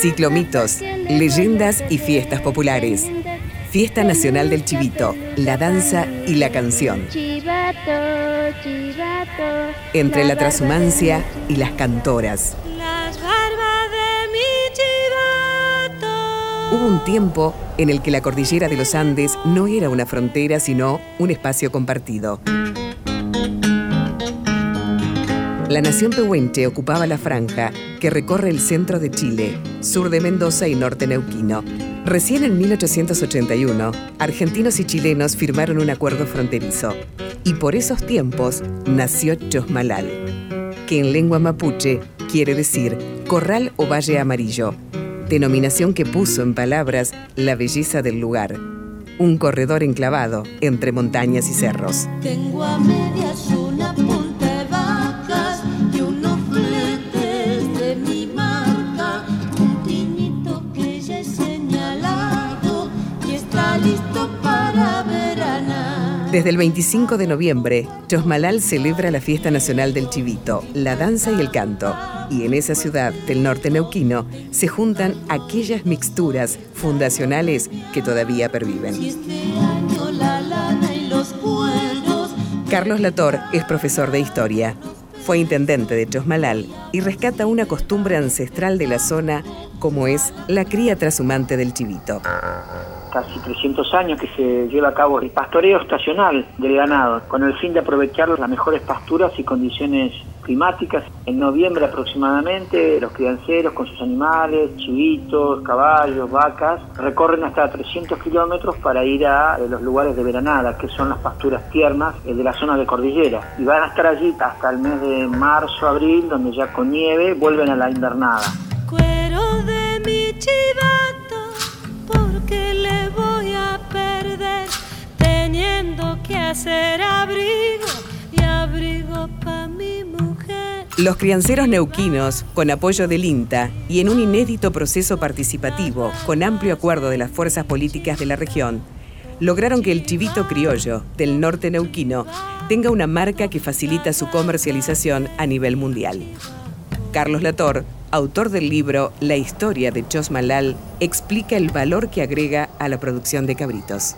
Ciclomitos, leyendas y fiestas populares. Fiesta Nacional del Chivito, la danza y la canción. Entre la transhumancia y las cantoras. Hubo un tiempo en el que la cordillera de los Andes no era una frontera, sino un espacio compartido. La nación pehuenche ocupaba la franja que recorre el centro de Chile, sur de Mendoza y norte neuquino. Recién en 1881, argentinos y chilenos firmaron un acuerdo fronterizo. Y por esos tiempos nació Chosmalal, que en lengua mapuche quiere decir corral o valle amarillo, denominación que puso en palabras la belleza del lugar. Un corredor enclavado entre montañas y cerros. Tengo a listo para veranar. Desde el 25 de noviembre, Chosmalal celebra la fiesta nacional del chivito, la danza y el canto. Y en esa ciudad del norte neuquino se juntan aquellas mixturas fundacionales que todavía perviven. Este. Carlos Lator es profesor de historia. Fue intendente de Chosmalal y rescata una costumbre ancestral de la zona como es la cría trashumante del chivito. Casi 300 años que se lleva a cabo el pastoreo estacional del ganado, con el fin de aprovechar las mejores pasturas y condiciones climáticas. En noviembre aproximadamente, los crianceros con sus animales, chivitos, caballos, vacas, recorren hasta 300 kilómetros para ir a los lugares de veranada, que son las pasturas tiernas eh, de la zona de cordillera. Y van a estar allí hasta el mes de marzo, abril, donde ya con nieve vuelven a la invernada. Abrigo y abrigo mi mujer. Los crianceros neuquinos, con apoyo del INTA y en un inédito proceso participativo, con amplio acuerdo de las fuerzas políticas de la región, lograron que el chivito criollo del norte neuquino tenga una marca que facilita su comercialización a nivel mundial. Carlos Lator, autor del libro La historia de Chosmalal, explica el valor que agrega a la producción de cabritos.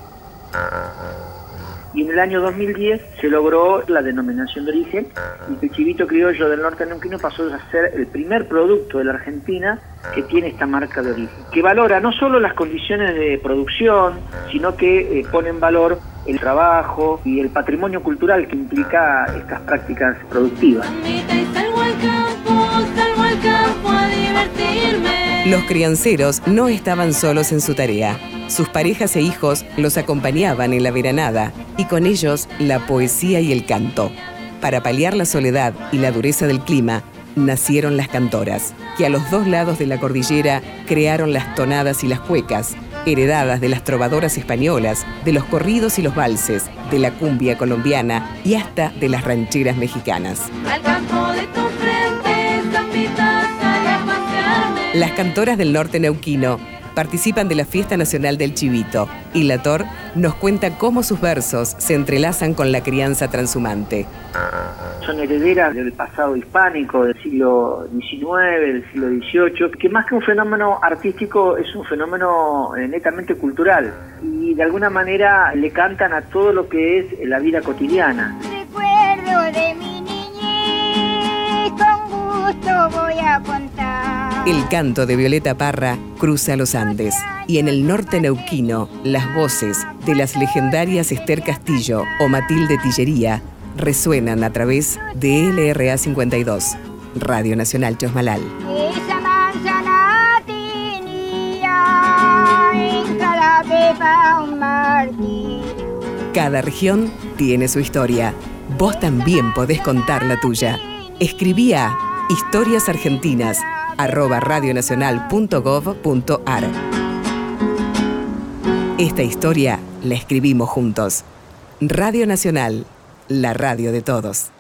Y en el año 2010 se logró la denominación de origen y el chivito criollo del norte neuquino pasó a ser el primer producto de la Argentina que tiene esta marca de origen, que valora no solo las condiciones de producción, sino que eh, pone en valor el trabajo y el patrimonio cultural que implica estas prácticas productivas. Al campo, salgo al campo divertirme. Los crianceros no estaban solos en su tarea. Sus parejas e hijos los acompañaban en la veranada y con ellos la poesía y el canto. Para paliar la soledad y la dureza del clima, nacieron las cantoras, que a los dos lados de la cordillera crearon las tonadas y las cuecas, heredadas de las trovadoras españolas, de los corridos y los valses, de la cumbia colombiana y hasta de las rancheras mexicanas. Al campo de tu frente, Las cantoras del norte neuquino participan de la Fiesta Nacional del Chivito y Lator nos cuenta cómo sus versos se entrelazan con la crianza transhumante. Son herederas del pasado hispánico, del siglo XIX, del siglo XVIII, que más que un fenómeno artístico es un fenómeno eh, netamente cultural y de alguna manera le cantan a todo lo que es la vida cotidiana. El canto de Violeta Parra cruza los Andes y en el norte neuquino las voces de las legendarias Esther Castillo o Matilde Tillería resuenan a través de LRA 52, Radio Nacional Chosmalal. Cada región tiene su historia. Vos también podés contar la tuya. Escribí a historiasargentinas arroba radionacional.gov.ar. Esta historia la escribimos juntos. Radio Nacional, la radio de todos.